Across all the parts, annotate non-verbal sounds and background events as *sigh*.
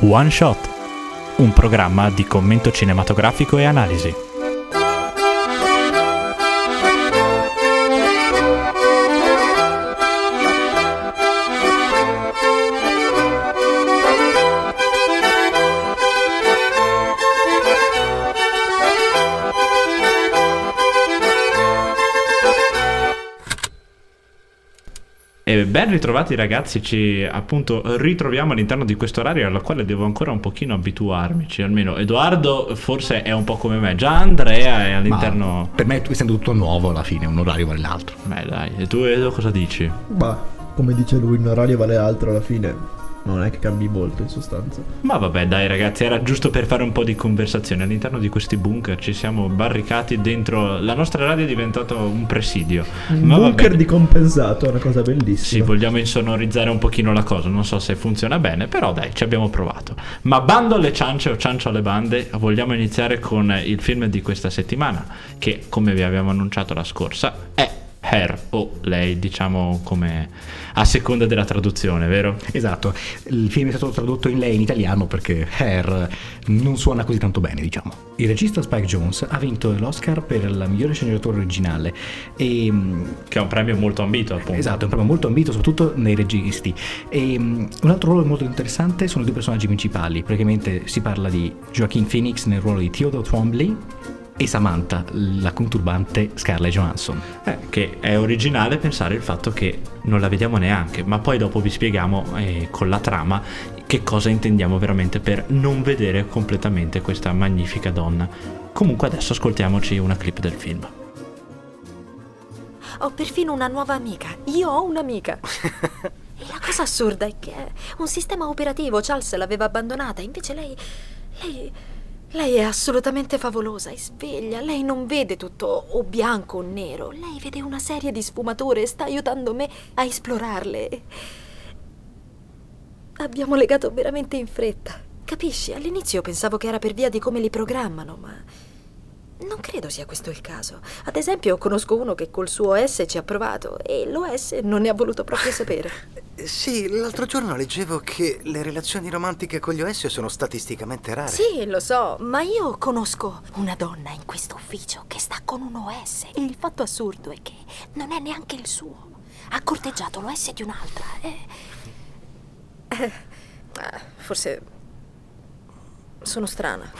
One Shot, un programma di commento cinematografico e analisi. E ben ritrovati ragazzi, ci appunto ritroviamo all'interno di questo orario alla quale devo ancora un pochino abituarmici, almeno Edoardo forse è un po' come me, già Andrea è all'interno... Ma per me essendo tutto nuovo alla fine, un orario vale l'altro. Beh dai, e tu Edo cosa dici? Ma come dice lui, un orario vale altro alla fine. Non è che cambi molto in sostanza. Ma vabbè dai ragazzi, era giusto per fare un po' di conversazione. All'interno di questi bunker ci siamo barricati dentro... La nostra radio è diventato un presidio. Un Ma bunker vabbè. di compensato è una cosa Sì, bellissima. vogliamo insonorizzare un pochino la cosa, non so se funziona bene, però dai, ci abbiamo provato. Ma bando alle ciance o ciancio alle bande, vogliamo iniziare con il film di questa settimana, che come vi abbiamo annunciato la scorsa è Her o lei, diciamo come a seconda della traduzione, vero? Esatto, il film è stato tradotto in lei in italiano perché Hair non suona così tanto bene, diciamo. Il regista Spike Jones ha vinto l'Oscar per il migliore sceneggiatore originale e mm, Che è un premio molto ambito, appunto. Esatto, è un premio molto ambito soprattutto nei registi. E um, un altro ruolo molto interessante sono i due personaggi principali. Praticamente si parla di Joaquin Phoenix nel ruolo di Theodore Twombly e Samantha, la conturbante Scarlett Johansson. Eh, che è originale pensare il fatto che non la vediamo neanche, ma poi dopo vi spieghiamo eh, con la trama che cosa intendiamo veramente per non vedere completamente questa magnifica donna. Comunque adesso ascoltiamoci una clip del film. Ho perfino una nuova amica. Io ho un'amica. *laughs* e la cosa assurda è che un sistema operativo Charles l'aveva abbandonata, invece lei. lei. Lei è assolutamente favolosa e sveglia. Lei non vede tutto o bianco o nero. Lei vede una serie di sfumature e sta aiutando me a esplorarle. Abbiamo legato veramente in fretta. Capisci? All'inizio pensavo che era per via di come li programmano, ma. Non credo sia questo il caso. Ad esempio, conosco uno che col suo S ci ha provato e l'OS non ne ha voluto proprio sapere. *laughs* Eh, Sì, l'altro giorno leggevo che le relazioni romantiche con gli OS sono statisticamente rare. Sì, lo so, ma io conosco una donna in questo ufficio che sta con un OS e il fatto assurdo è che non è neanche il suo. Ha corteggiato l'OS di un'altra e... Eh, ah, forse sono strana.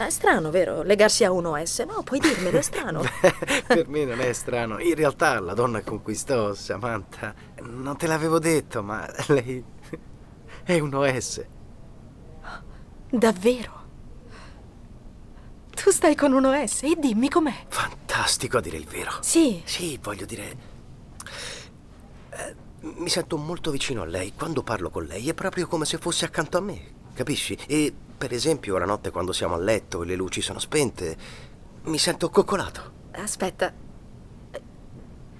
È strano, vero? Legarsi a un OS? No, puoi dirmelo, è strano. *laughs* per me non è strano. In realtà la donna con cui sto, Samantha, non te l'avevo detto, ma lei è un OS. Davvero? Tu stai con un OS e dimmi com'è. Fantastico a dire il vero. Sì, Sì, voglio dire... eh, mi sento molto vicino a lei. Quando parlo con lei è proprio come se fosse accanto a me, capisci? E per esempio la notte quando siamo a letto e le luci sono spente, mi sento coccolato. aspetta.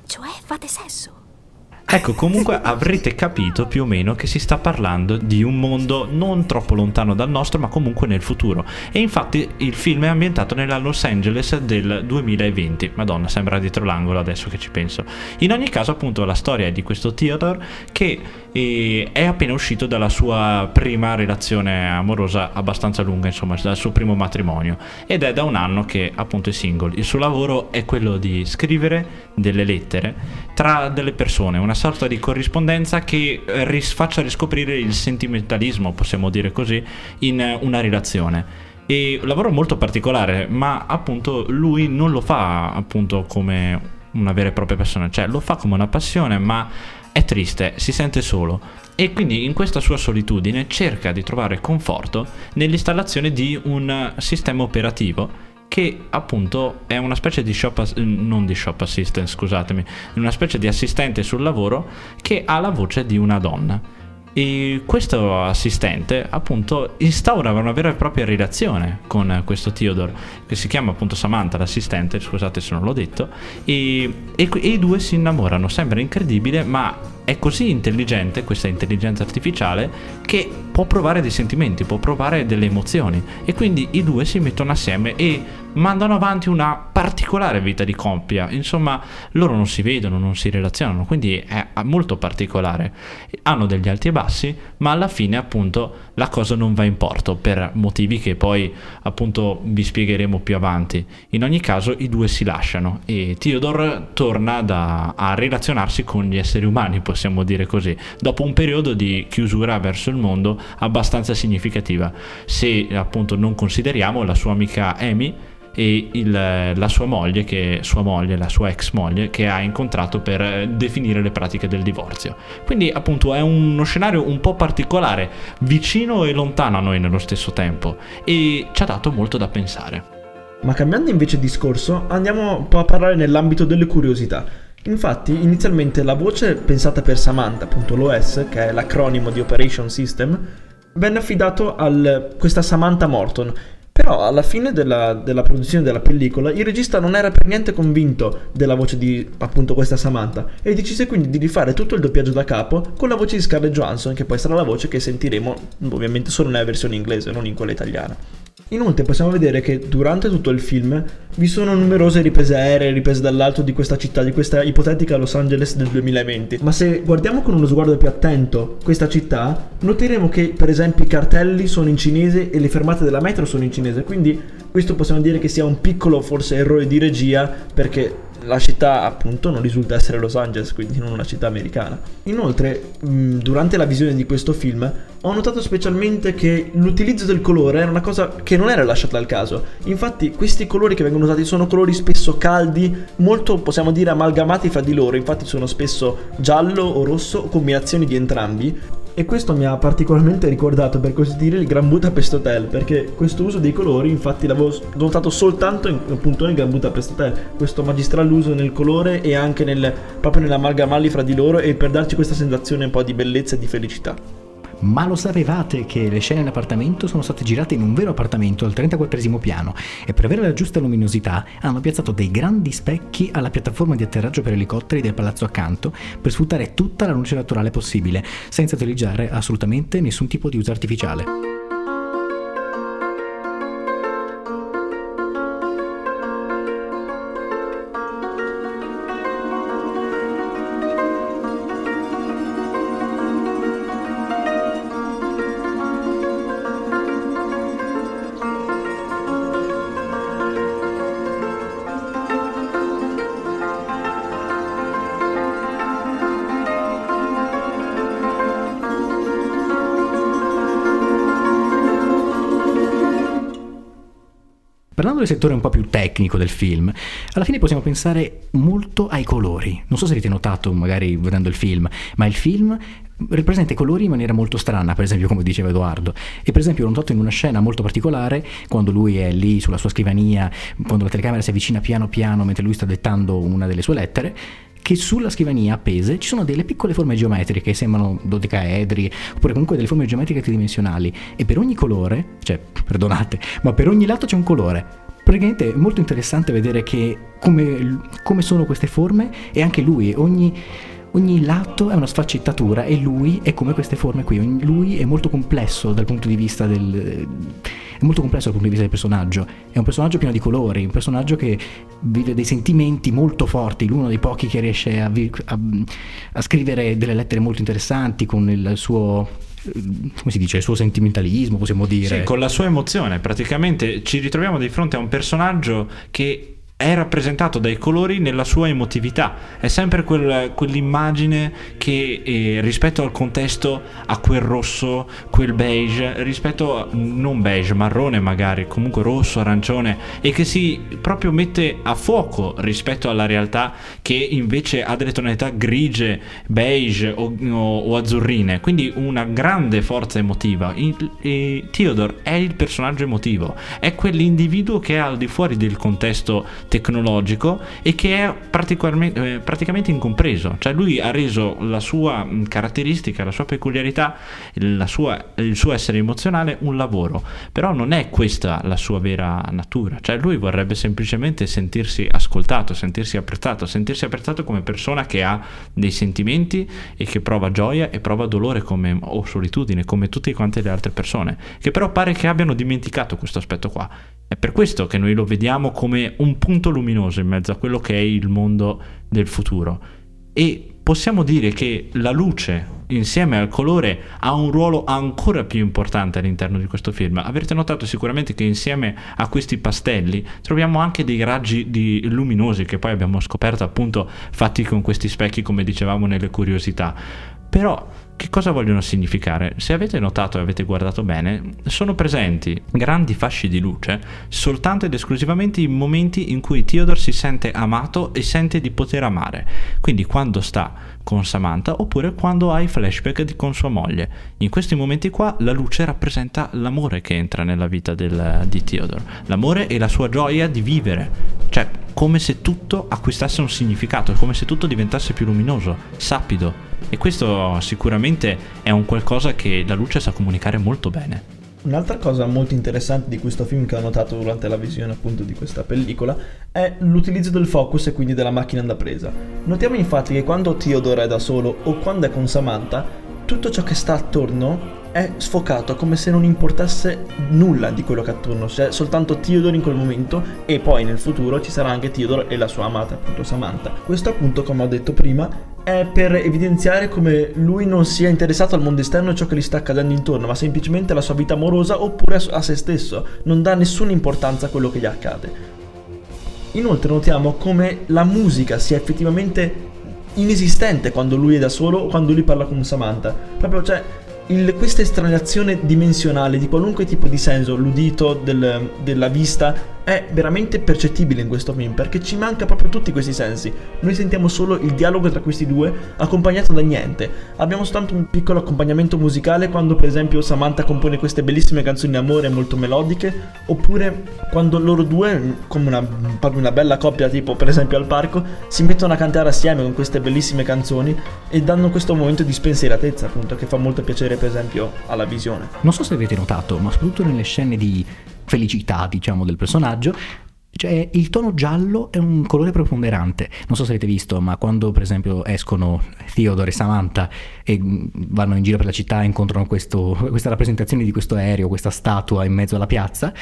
Cioè, fate sesso? Ecco, comunque avrete capito più o meno che si sta parlando di un mondo non troppo lontano dal nostro, ma comunque nel futuro. E infatti il film è ambientato nella Los Angeles del 2020. Madonna, sembra dietro l'angolo adesso che ci penso. In ogni caso, appunto, la storia è di questo Theodore che eh, è appena uscito dalla sua prima relazione amorosa abbastanza lunga, insomma, dal suo primo matrimonio. Ed è da un anno che appunto è single. Il suo lavoro è quello di scrivere delle lettere tra delle persone, una sorta di corrispondenza che eh, ris- faccia riscoprire il sentimentalismo, possiamo dire così, in eh, una relazione. E lavoro molto particolare, ma appunto lui non lo fa appunto come una vera e propria persona, cioè lo fa come una passione, ma è triste, si sente solo e quindi in questa sua solitudine cerca di trovare conforto nell'installazione di un sistema operativo che appunto è una specie di shop ass- non di shop assistant, scusatemi, una specie di assistente sul lavoro che ha la voce di una donna. E questo assistente appunto instaura una vera e propria relazione con questo Theodore, che si chiama appunto Samantha, l'assistente, scusate se non l'ho detto, e, e e i due si innamorano, sembra incredibile, ma è così intelligente questa intelligenza artificiale che può provare dei sentimenti, può provare delle emozioni. E quindi i due si mettono assieme e mandano avanti una particolare vita di coppia. Insomma, loro non si vedono, non si relazionano, quindi è molto particolare. Hanno degli alti e bassi, ma alla fine appunto la cosa non va in porto per motivi che poi appunto vi spiegheremo più avanti. In ogni caso i due si lasciano e Theodore torna da, a relazionarsi con gli esseri umani, possiamo dire così, dopo un periodo di chiusura verso il mondo abbastanza significativa. Se appunto non consideriamo la sua amica Amy e il, la sua moglie, che, sua moglie, la sua ex moglie, che ha incontrato per definire le pratiche del divorzio. Quindi appunto è uno scenario un po' particolare, vicino e lontano a noi nello stesso tempo e ci ha dato molto da pensare. Ma cambiando invece discorso, andiamo un po' a parlare nell'ambito delle curiosità. Infatti, inizialmente la voce pensata per Samantha, appunto l'OS, che è l'acronimo di Operation System, venne affidato a questa Samantha Morton, però alla fine della, della, produzione della pellicola il regista non era per niente convinto della voce di appunto questa Samantha e decise quindi di rifare tutto il doppiaggio da capo con la voce di Scarlett Johansson che poi sarà la voce che sentiremo ovviamente solo nella versione inglese, non in quella italiana. Inoltre possiamo vedere che durante tutto il film vi sono numerose riprese aeree, riprese dall'alto di questa città, di questa ipotetica Los Angeles del 2020. Ma se guardiamo con uno sguardo più attento questa città, noteremo che per esempio i cartelli sono in cinese e le fermate della metro sono in cinese, quindi questo possiamo dire che sia un piccolo forse errore di regia perché la città appunto non risulta essere Los Angeles, quindi non una città americana. Inoltre, durante la visione di questo film, ho notato specialmente che l'utilizzo del colore era una cosa che non era lasciata al caso. Infatti, questi colori che vengono usati sono colori spesso caldi, molto possiamo dire amalgamati fra di loro, infatti sono spesso giallo o rosso, combinazioni di entrambi, e questo mi ha particolarmente ricordato, per così dire, il Gran Budapest Hotel, perché questo uso dei colori, infatti, l'avevo notato soltanto in, appunto nel Gran Budapest Hotel, questo magistrale uso nel colore e anche nel, proprio nell'amalgamarli fra di loro e per darci questa sensazione un po' di bellezza e di felicità. Ma lo sapevate che le scene in appartamento sono state girate in un vero appartamento al 34 piano e per avere la giusta luminosità hanno piazzato dei grandi specchi alla piattaforma di atterraggio per elicotteri del palazzo accanto per sfruttare tutta la luce naturale possibile, senza utilizzare assolutamente nessun tipo di uso artificiale. Parlando del settore un po' più tecnico del film, alla fine possiamo pensare molto ai colori. Non so se avete notato, magari vedendo il film, ma il film rappresenta i colori in maniera molto strana, per esempio come diceva Edoardo. E per esempio l'ho notato in una scena molto particolare, quando lui è lì sulla sua scrivania, quando la telecamera si avvicina piano piano mentre lui sta dettando una delle sue lettere, che sulla scrivania appese ci sono delle piccole forme geometriche che sembrano dodecaedri oppure comunque delle forme geometriche tridimensionali e per ogni colore, cioè perdonate, ma per ogni lato c'è un colore. Praticamente è molto interessante vedere che come, come sono queste forme e anche lui, ogni, ogni lato è una sfaccettatura e lui è come queste forme qui, lui è molto complesso dal punto di vista del è molto complesso dal punto di vista del personaggio. È un personaggio pieno di colori, un personaggio che vive dei sentimenti molto forti, l'uno dei pochi che riesce a, a, a scrivere delle lettere molto interessanti con il suo come si dice, il suo sentimentalismo, possiamo dire. Sì, con la sua emozione, praticamente ci ritroviamo di fronte a un personaggio che è rappresentato dai colori nella sua emotività. È sempre quel, quell'immagine che eh, rispetto al contesto ha quel rosso, quel beige, rispetto a, non beige, marrone magari, comunque rosso, arancione, e che si proprio mette a fuoco rispetto alla realtà che invece ha delle tonalità grigie, beige o, o, o azzurrine. Quindi una grande forza emotiva. Il, e Theodore è il personaggio emotivo, è quell'individuo che è al di fuori del contesto tecnologico e che è eh, praticamente incompreso. Cioè lui ha reso la sua mh, caratteristica, la sua peculiarità, la sua- il suo essere emozionale un lavoro. Però non è questa la sua vera natura. Cioè lui vorrebbe semplicemente sentirsi ascoltato, sentirsi apprezzato, sentirsi apprezzato come persona che ha dei sentimenti e che prova gioia e prova dolore come, o solitudine come tutte quante le altre persone. Che però pare che abbiano dimenticato questo aspetto qua. È per questo che noi lo vediamo come un punto luminoso in mezzo a quello che è il mondo del futuro. E possiamo dire che la luce insieme al colore ha un ruolo ancora più importante all'interno di questo film. Avrete notato sicuramente che insieme a questi pastelli troviamo anche dei raggi luminosi che poi abbiamo scoperto appunto fatti con questi specchi come dicevamo nelle curiosità. Però che cosa vogliono significare? Se avete notato e avete guardato bene, sono presenti grandi fasci di luce soltanto ed esclusivamente in momenti in cui Theodore si sente amato e sente di poter amare. Quindi quando sta con Samantha oppure quando ha i flashback di- con sua moglie. In questi momenti qua la luce rappresenta l'amore che entra nella vita del- di Theodore, l'amore e la sua gioia di vivere, cioè come se tutto acquistasse un significato, come se tutto diventasse più luminoso, sapido. E questo sicuramente è un qualcosa che la luce sa comunicare molto bene. Un'altra cosa molto interessante di questo film che ho notato durante la visione appunto di questa pellicola è l'utilizzo del focus e quindi della macchina da presa. Notiamo infatti che quando Theodore è da solo o quando è con Samantha, tutto ciò che sta attorno è sfocato come se non importasse nulla di quello che attorno, c'è soltanto Theodore in quel momento e poi nel futuro ci sarà anche Theodore e la sua amata appunto Samantha. Questo appunto come ho detto prima è per evidenziare come lui non sia interessato al mondo esterno e ciò che gli sta accadendo intorno, ma semplicemente alla sua vita amorosa oppure a se stesso, non dà nessuna importanza a quello che gli accade. Inoltre notiamo come la musica sia effettivamente inesistente quando lui è da solo o quando lui parla con Samantha. Proprio cioè il- questa estraneazione dimensionale di qualunque tipo di senso, l'udito, del- della vista, è veramente percettibile in questo film perché ci manca proprio tutti questi sensi. Noi sentiamo solo il dialogo tra questi due accompagnato da niente. Abbiamo soltanto un piccolo accompagnamento musicale quando per esempio Samantha compone queste bellissime canzoni d'amore molto melodiche oppure quando loro due come una, proprio una bella coppia tipo per esempio al parco si mettono a cantare assieme con queste bellissime canzoni e danno questo momento di spensieratezza appunto che fa molto piacere per esempio alla visione. Non so se avete notato, ma soprattutto nelle scene di felicità, diciamo, del personaggio, cioè il tono giallo è un colore preponderante. Non so se avete visto, ma quando per esempio escono Theodore e Samantha e mm, vanno in giro per la città e incontrano questo- questa rappresentazione di questo aereo, questa statua in mezzo alla piazza,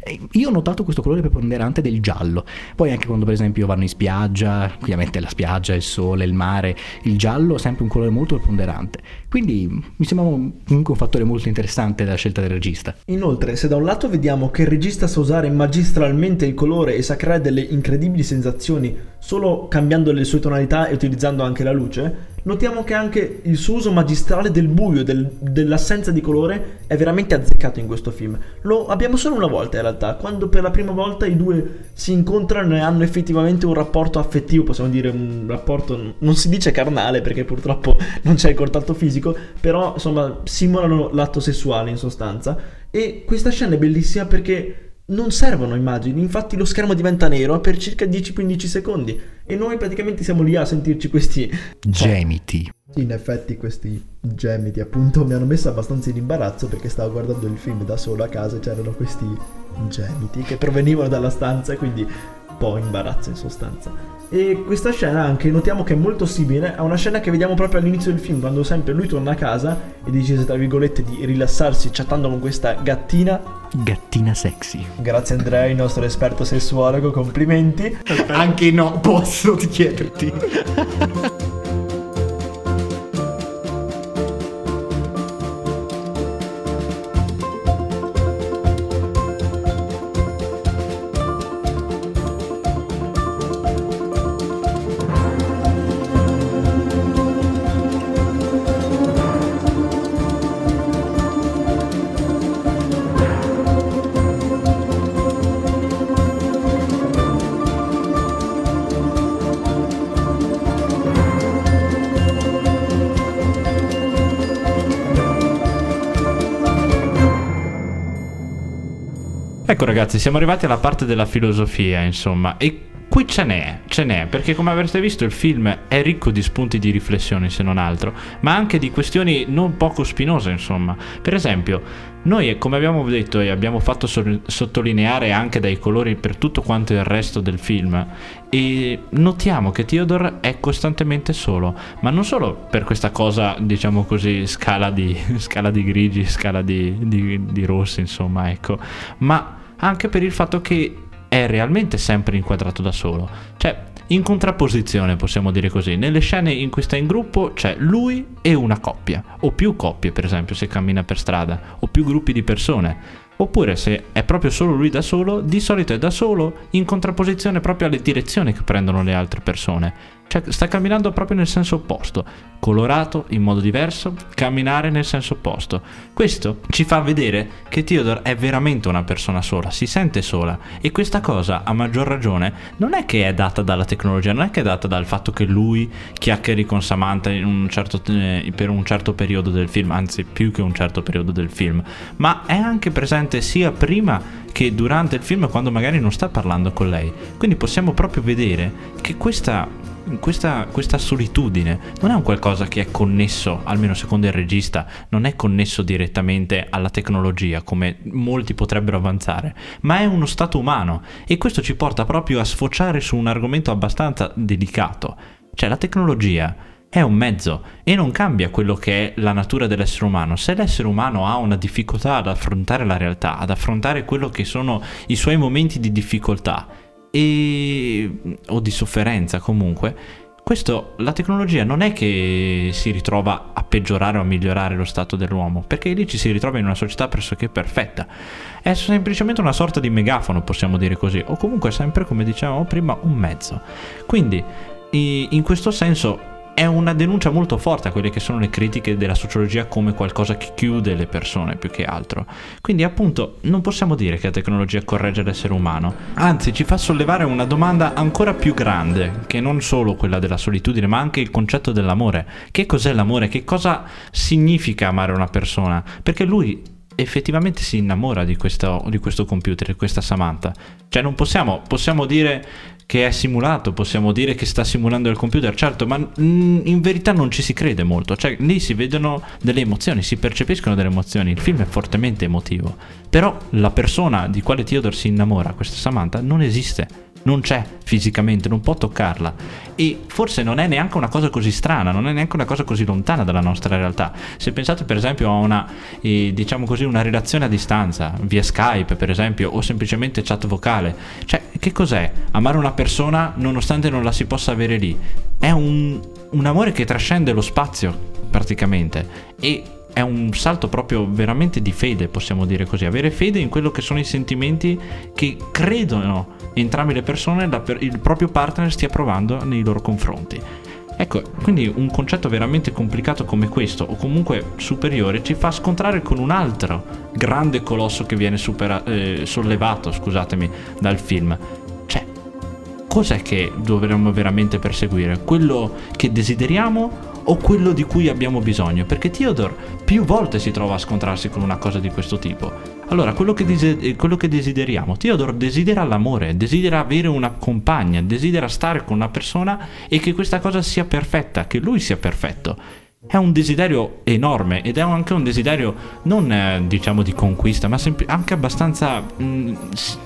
eh, io ho notato questo colore preponderante del giallo. Poi anche quando per esempio vanno in spiaggia, ovviamente la spiaggia, il sole, il mare, il giallo è sempre un colore molto preponderante. Quindi mi sembra un- comunque un fattore molto interessante della scelta del regista. Inoltre, se da un lato vediamo che il regista sa usare magistralmente il colore e sa creare delle incredibili sensazioni solo cambiando le sue tonalità e utilizzando anche la luce, notiamo che anche il suo uso magistrale del buio, del- dell'assenza di colore, è veramente azzeccato in questo film. Lo abbiamo solo una volta in realtà, quando per la prima volta i due si incontrano e hanno effettivamente un rapporto affettivo, possiamo dire un rapporto, non si dice carnale perché purtroppo *laughs* non c'è il contatto fisico, però insomma simulano l'atto sessuale in sostanza. E questa scena è bellissima perché non servono immagini, infatti lo schermo diventa nero per circa 10-15 secondi e noi praticamente siamo lì a sentirci questi... Gemiti. *laughs* In effetti questi gemiti appunto mi hanno messo abbastanza in imbarazzo perché stavo guardando il film da solo a casa e c'erano questi gemiti che provenivano dalla stanza e quindi un po' imbarazzo in sostanza. E questa scena anche notiamo che è molto simile a una scena che vediamo proprio all'inizio del film quando sempre lui torna a casa e decide tra virgolette di rilassarsi chattando con questa gattina Gattina sexy. Grazie Andrea, il nostro esperto sessuologo, complimenti. Anche no, posso chiederti. *laughs* ragazzi, siamo arrivati alla parte della filosofia, insomma, e Qui ce n'è, ce n'è, perché come avrete visto il film è ricco di spunti di riflessione se non altro, ma anche di questioni non poco spinose insomma. Per esempio, noi come abbiamo detto e abbiamo fatto so- sottolineare anche dai colori per tutto quanto il resto del film, e notiamo che Theodore è costantemente solo, ma non solo per questa cosa, diciamo così, scala di, *laughs* scala di grigi, scala di, di, di rossi, insomma, ecco, ma anche per il fatto che è realmente sempre inquadrato da solo. Cioè, in contrapposizione, possiamo dire così. Nelle scene in cui sta in gruppo c'è lui e una coppia, o più coppie, per esempio, se cammina per strada, o più gruppi di persone. Oppure se è proprio solo lui da solo, di solito è da solo in contrapposizione proprio alle direzioni che prendono le altre persone. Cioè sta camminando proprio nel senso opposto, colorato in modo diverso, camminare nel senso opposto. Questo ci fa vedere che Theodore è veramente una persona sola, si sente sola e questa cosa a maggior ragione non è che è data dalla tecnologia, non è che è data dal fatto che lui chiacchieri con Samantha un certo, eh, per un certo periodo del film, anzi più che un certo periodo del film, ma è anche presente sia prima che durante il film quando magari non sta parlando con lei. Quindi possiamo proprio vedere che questa questa, questa, solitudine non è un qualcosa che è connesso, almeno secondo il regista, non è connesso direttamente alla tecnologia come molti potrebbero avanzare, ma è uno stato umano e questo ci porta proprio a sfociare su un argomento abbastanza delicato. Cioè la tecnologia è un mezzo e non cambia quello che è la natura dell'essere umano. Se l'essere umano ha una difficoltà ad affrontare la realtà, ad affrontare quello che sono i suoi momenti di difficoltà, e, o di sofferenza comunque, questo, la tecnologia non è che si ritrova a peggiorare o a migliorare lo stato dell'uomo, perché lì ci si ritrova in una società pressoché perfetta. È semplicemente una sorta di megafono, possiamo dire così, o comunque sempre, come dicevamo prima, un mezzo. Quindi, in questo senso, è una denuncia molto forte a quelle che sono le critiche della sociologia come qualcosa che chiude le persone più che altro. Quindi appunto non possiamo dire che la tecnologia corregge l'essere umano, anzi ci fa sollevare una domanda ancora più grande, che non solo quella della solitudine, ma anche il concetto dell'amore. Che cos'è l'amore? Che cosa significa amare una persona? Perché lui effettivamente si innamora di questo, di questo computer, di questa Samantha. Cioè non possiamo, possiamo dire che è simulato, possiamo dire che sta simulando il computer, certo, ma in verità non ci si crede molto, cioè lì si vedono delle emozioni, si percepiscono delle emozioni, il film è fortemente emotivo, però la persona di quale Theodore si innamora, questa Samantha, non esiste non c'è fisicamente, non può toccarla. E forse non è neanche una cosa così strana, non è neanche una cosa così lontana dalla nostra realtà. Se pensate per esempio a una, eh, diciamo così, una relazione a distanza, via Skype per esempio, o semplicemente chat vocale, cioè che cos'è? Amare una persona nonostante non la si possa avere lì. È un, un amore che trascende lo spazio praticamente. E è un salto proprio veramente di fede, possiamo dire così, avere fede in quello che sono i sentimenti che credono entrambe le persone il proprio partner stia provando nei loro confronti. Ecco, quindi un concetto veramente complicato come questo, o comunque superiore, ci fa scontrare con un altro grande colosso che viene supera- eh, sollevato, scusatemi, dal film. Cioè, cos'è che dovremmo veramente perseguire? Quello che desideriamo o quello di cui abbiamo bisogno, perché Theodore più volte si trova a scontrarsi con una cosa di questo tipo. Allora, quello che, dese- quello che desideriamo, Theodore desidera l'amore, desidera avere una compagna, desidera stare con una persona e che questa cosa sia perfetta, che lui sia perfetto è un desiderio enorme ed è anche un desiderio non eh, diciamo di conquista, ma sempl- anche abbastanza mh, mm,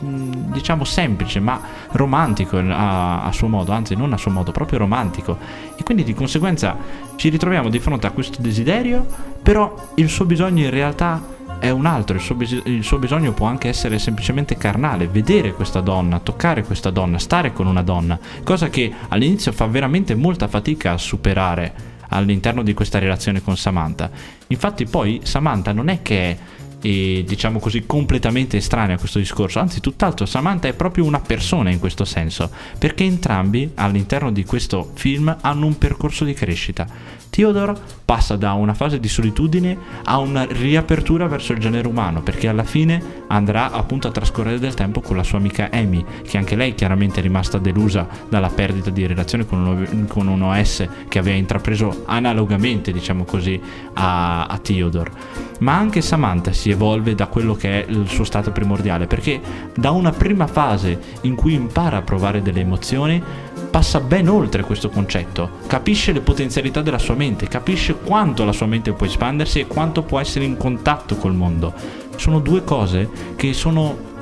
mm, diciamo semplice, ma romantico a-, a, suo modo, anzi non a suo modo, proprio romantico. E quindi di conseguenza ci ritroviamo di fronte a questo desiderio, però il suo bisogno in realtà è un altro, il suo, bis- il suo bisogno può anche essere semplicemente carnale, vedere questa donna, toccare questa donna, stare con una donna, cosa che all'inizio fa veramente molta fatica a superare all'interno di questa relazione con Samantha. Infatti poi Samantha non è che è e, diciamo così completamente estranea a questo discorso, anzi tutt'altro Samantha è proprio una persona in questo senso, perché entrambi all'interno di questo film hanno un percorso di crescita. Theodore passa da una fase di solitudine a una riapertura verso il genere umano, perché alla fine andrà appunto a trascorrere del tempo con la sua amica Amy, che anche lei chiaramente è rimasta delusa dalla perdita di relazione con un, con un OS che aveva intrapreso analogamente, diciamo così, a, a Theodore. Ma anche Samantha si evolve da quello che è il suo stato primordiale, perché da una prima fase in cui impara a provare delle emozioni, passa ben oltre questo concetto, capisce le potenzialità della sua mente, capisce quanto la sua mente può espandersi e quanto può essere in contatto col mondo. Sono due cose che sono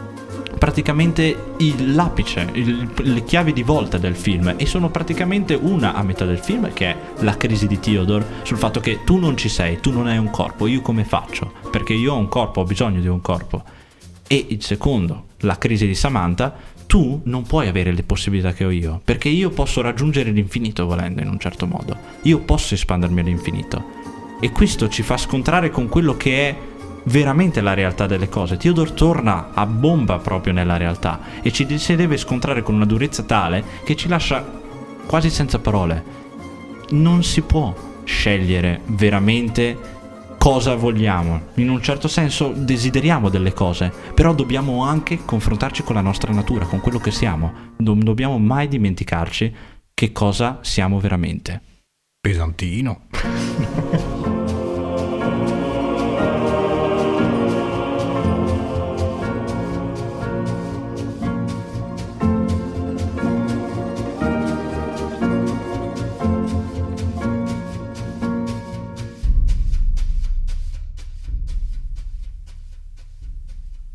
praticamente l'apice, le chiavi di volta del film e sono praticamente una a metà del film che è la crisi di Theodore sul fatto che tu non ci sei, tu non hai un corpo, io come faccio? Perché io ho un corpo, ho bisogno di un corpo. E il secondo, la crisi di Samantha, tu non puoi avere le possibilità che ho io, perché io posso raggiungere l'infinito volendo in un certo modo, io posso espandermi all'infinito. E questo ci fa scontrare con quello che è veramente la realtà delle cose. Theodore torna a bomba proprio nella realtà e ci si deve scontrare con una durezza tale che ci lascia quasi senza parole. Non si può scegliere veramente cosa vogliamo. In un certo senso desideriamo delle cose, però dobbiamo anche confrontarci con la nostra natura, con quello che siamo. Non dobbiamo mai dimenticarci che cosa siamo veramente. Pesantino. *laughs*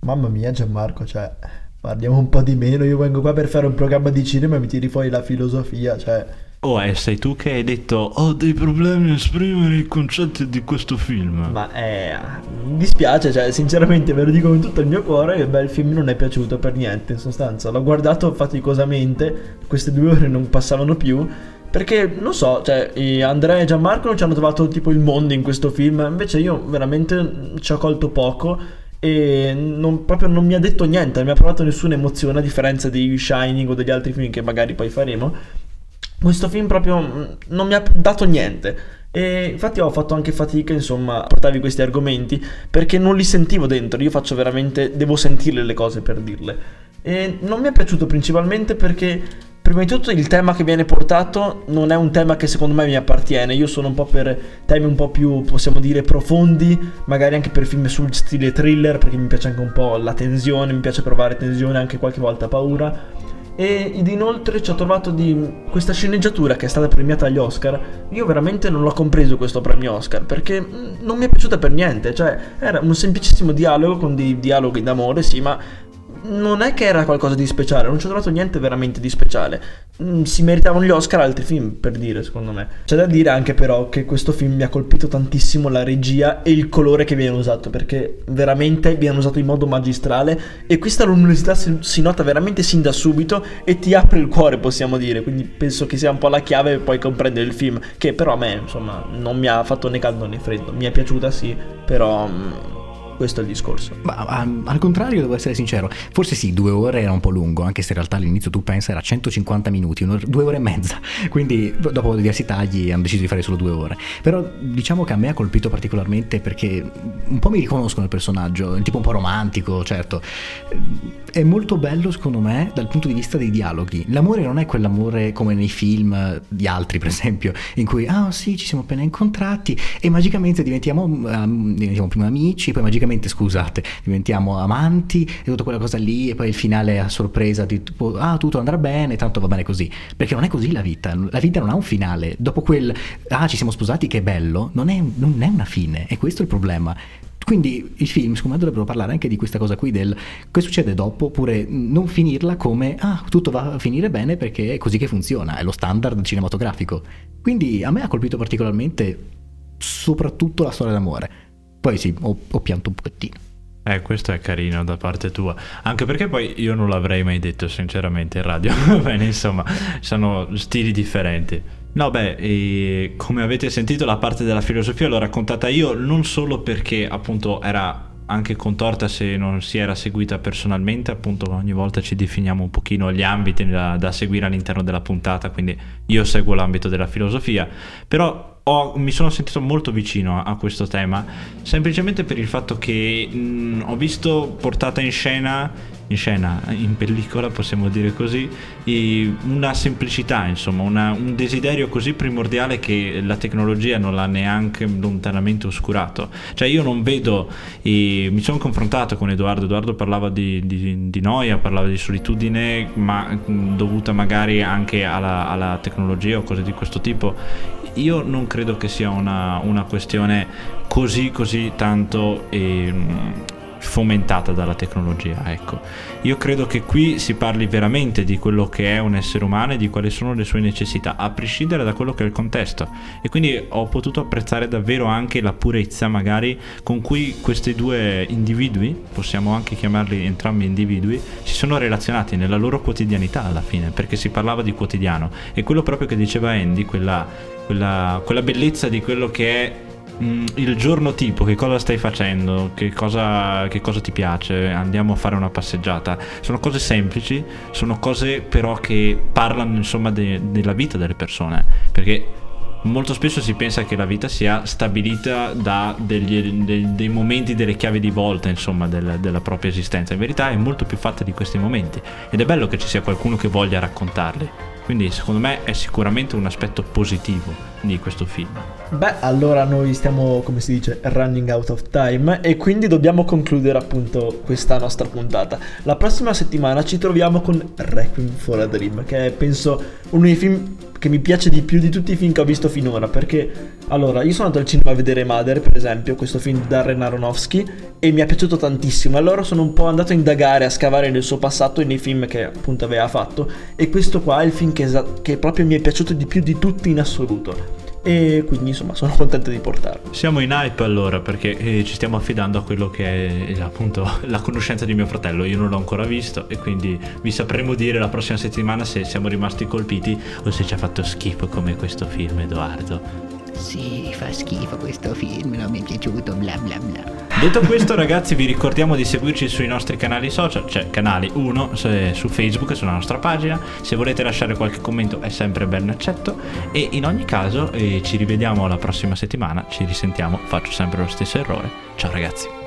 Mamma mia Gianmarco, cioè, parliamo un po' di meno, io vengo qua per fare un programma di cinema e mi tiri fuori la filosofia, cioè... Oh, eh, sei tu che hai detto ho dei problemi a esprimere i concetti di questo film. Ma eh, mi dispiace, cioè, sinceramente ve lo dico con tutto il mio cuore che beh, il film non è piaciuto per niente, in sostanza. L'ho guardato faticosamente, queste due ore non passavano più, perché non so, cioè, Andrea e Gianmarco non ci hanno trovato tipo il mondo in questo film, invece io veramente ci ho colto poco e non, proprio non mi ha detto niente, non mi ha provato nessuna emozione a differenza di Shining o degli altri film che magari poi faremo. Questo film proprio mm, non mi ha dato niente. E infatti ho fatto anche fatica, insomma, a portarvi questi argomenti perché non li sentivo dentro. Io faccio veramente, devo sentire le cose per dirle. E non mi è piaciuto principalmente perché Prima di tutto il tema che viene portato non è un tema che secondo me mi appartiene, io sono un po' per temi un po' più, possiamo dire, profondi, magari anche per film sul stile thriller, perché mi piace anche un po' la tensione, mi piace provare tensione, anche qualche volta paura. Ed inoltre ci ho trovato di questa sceneggiatura che è stata premiata agli Oscar. Io veramente non l'ho compreso questo premio Oscar perché non mi è piaciuta per niente. Cioè, era un semplicissimo dialogo con dei dialoghi d'amore, sì, ma non è che era qualcosa di speciale, non ci ho trovato niente veramente di speciale. Mm, si meritavano gli Oscar altri film, per dire, secondo me. C'è da dire anche però che questo film mi ha colpito tantissimo la regia e il colore che viene usato, perché veramente viene usato in modo magistrale e questa luminosità si, si nota veramente sin da subito e ti apre il cuore, possiamo dire. Quindi penso che sia un po' la chiave per poi comprendere il film, che però a me, insomma, non mi ha fatto né caldo né freddo. Mi è piaciuta sì, però mm, questo è il discorso. Ma al contrario, devo essere sincero, forse sì, due ore era un po' lungo, anche se in realtà all'inizio tu pensa era 150 minuti, due ore e mezza. *laughs* Quindi dopo diversi tagli hanno deciso di fare solo due ore. Però diciamo che a me ha colpito particolarmente perché un po' mi riconosco nel personaggio, è tipo un po' romantico, certo. È molto bello secondo me dal punto di vista dei dialoghi. L'amore non è quell'amore come nei film di altri, per esempio, in cui ah sì, ci siamo appena incontrati e magicamente diventiamo, um, diventiamo prima amici, poi magicamente praticamente, scusate, diventiamo amanti e tutta quella cosa lì e poi il finale a sorpresa di tipo, ah tutto andrà bene, tanto va bene così. Perché non è così la vita, la vita non ha un finale. Dopo quel, ah ci siamo sposati che bello, non è, non è una fine, e questo è il problema. Quindi i film, secondo me, dovrebbero parlare anche di questa cosa qui del che succede dopo, oppure non finirla come ah, tutto va a finire bene perché è così che funziona, è lo standard cinematografico. Quindi a me ha colpito particolarmente soprattutto la storia d'amore. Poi sì, ho, ho pianto un pochettino. Eh, questo è carino da parte tua. Anche perché poi io non l'avrei mai detto sinceramente in radio. *laughs* Bene, insomma, sono stili differenti. No, beh, come avete sentito la parte della filosofia l'ho raccontata io non solo perché appunto era anche contorta se non si era seguita personalmente, appunto ogni volta ci definiamo un pochino gli ambiti da, da seguire all'interno della puntata, quindi io seguo l'ambito della filosofia, però ho, mi sono sentito molto vicino a, questo tema, semplicemente per il fatto che mh, ho visto portata in scena in scena, in pellicola possiamo dire così, una semplicità, insomma, una, un desiderio così primordiale che la tecnologia non l'ha neanche lontanamente oscurato. Cioè io non vedo, mi sono confrontato con Edoardo, Edoardo parlava di, di, di noia, parlava di solitudine, ma dovuta magari anche alla, alla tecnologia o cose di questo tipo. Io non credo che sia una, una questione così così tanto... Eh, fomentata dalla tecnologia. Ecco. Io credo che qui si parli veramente di quello che è un essere umano e di quali sono le sue necessità, a prescindere da quello che è il contesto. E quindi ho potuto apprezzare davvero anche la purezza, magari, con cui questi due individui, possiamo anche chiamarli entrambi individui, si sono relazionati nella loro quotidianità alla fine, perché si parlava di quotidiano. E quello proprio che diceva Andy, quella, quella, quella bellezza di quello che è Mm, il giorno tipo, che cosa stai facendo, che cosa, che cosa, ti piace, andiamo a fare una passeggiata. Sono cose semplici, sono cose però che parlano insomma de, della vita delle persone, perché molto spesso si pensa che la vita sia stabilita da degli, dei, dei, momenti, delle chiavi di volta insomma del, della propria esistenza. In verità è molto più fatta di questi momenti ed è bello che ci sia qualcuno che voglia raccontarli. Quindi secondo me è sicuramente un aspetto positivo di questo film. Beh, allora noi stiamo, come si dice, running out of time e quindi dobbiamo concludere appunto questa nostra puntata. La prossima settimana ci troviamo con Requiem for a Dream, che è penso uno dei film che mi piace di più di tutti i film che ho visto finora perché allora io sono andato al cinema a vedere Mother per esempio questo film di Darren Aronofsky e mi è piaciuto tantissimo allora sono un po' andato a indagare a scavare nel suo passato e nei film che appunto aveva fatto e questo qua è il film che, che proprio mi è piaciuto di più di tutti in assoluto e quindi insomma sono contento di portarlo. Siamo in hype allora perché eh, ci stiamo affidando a quello che è appunto *laughs* la conoscenza di mio fratello, io non l'ho ancora visto e quindi vi sapremo dire la prossima settimana se siamo rimasti colpiti o se ci ha fatto schifo come questo film Edoardo. Sì, fa schifo questo film, non mi è piaciuto, bla bla bla. Detto questo, ragazzi, vi ricordiamo di seguirci sui nostri canali social, cioè canali 1 su Facebook, sulla nostra pagina. Se volete lasciare qualche commento è sempre ben accetto. E in ogni caso, eh, ci rivediamo la prossima settimana. Ci risentiamo, faccio sempre lo stesso errore. Ciao ragazzi.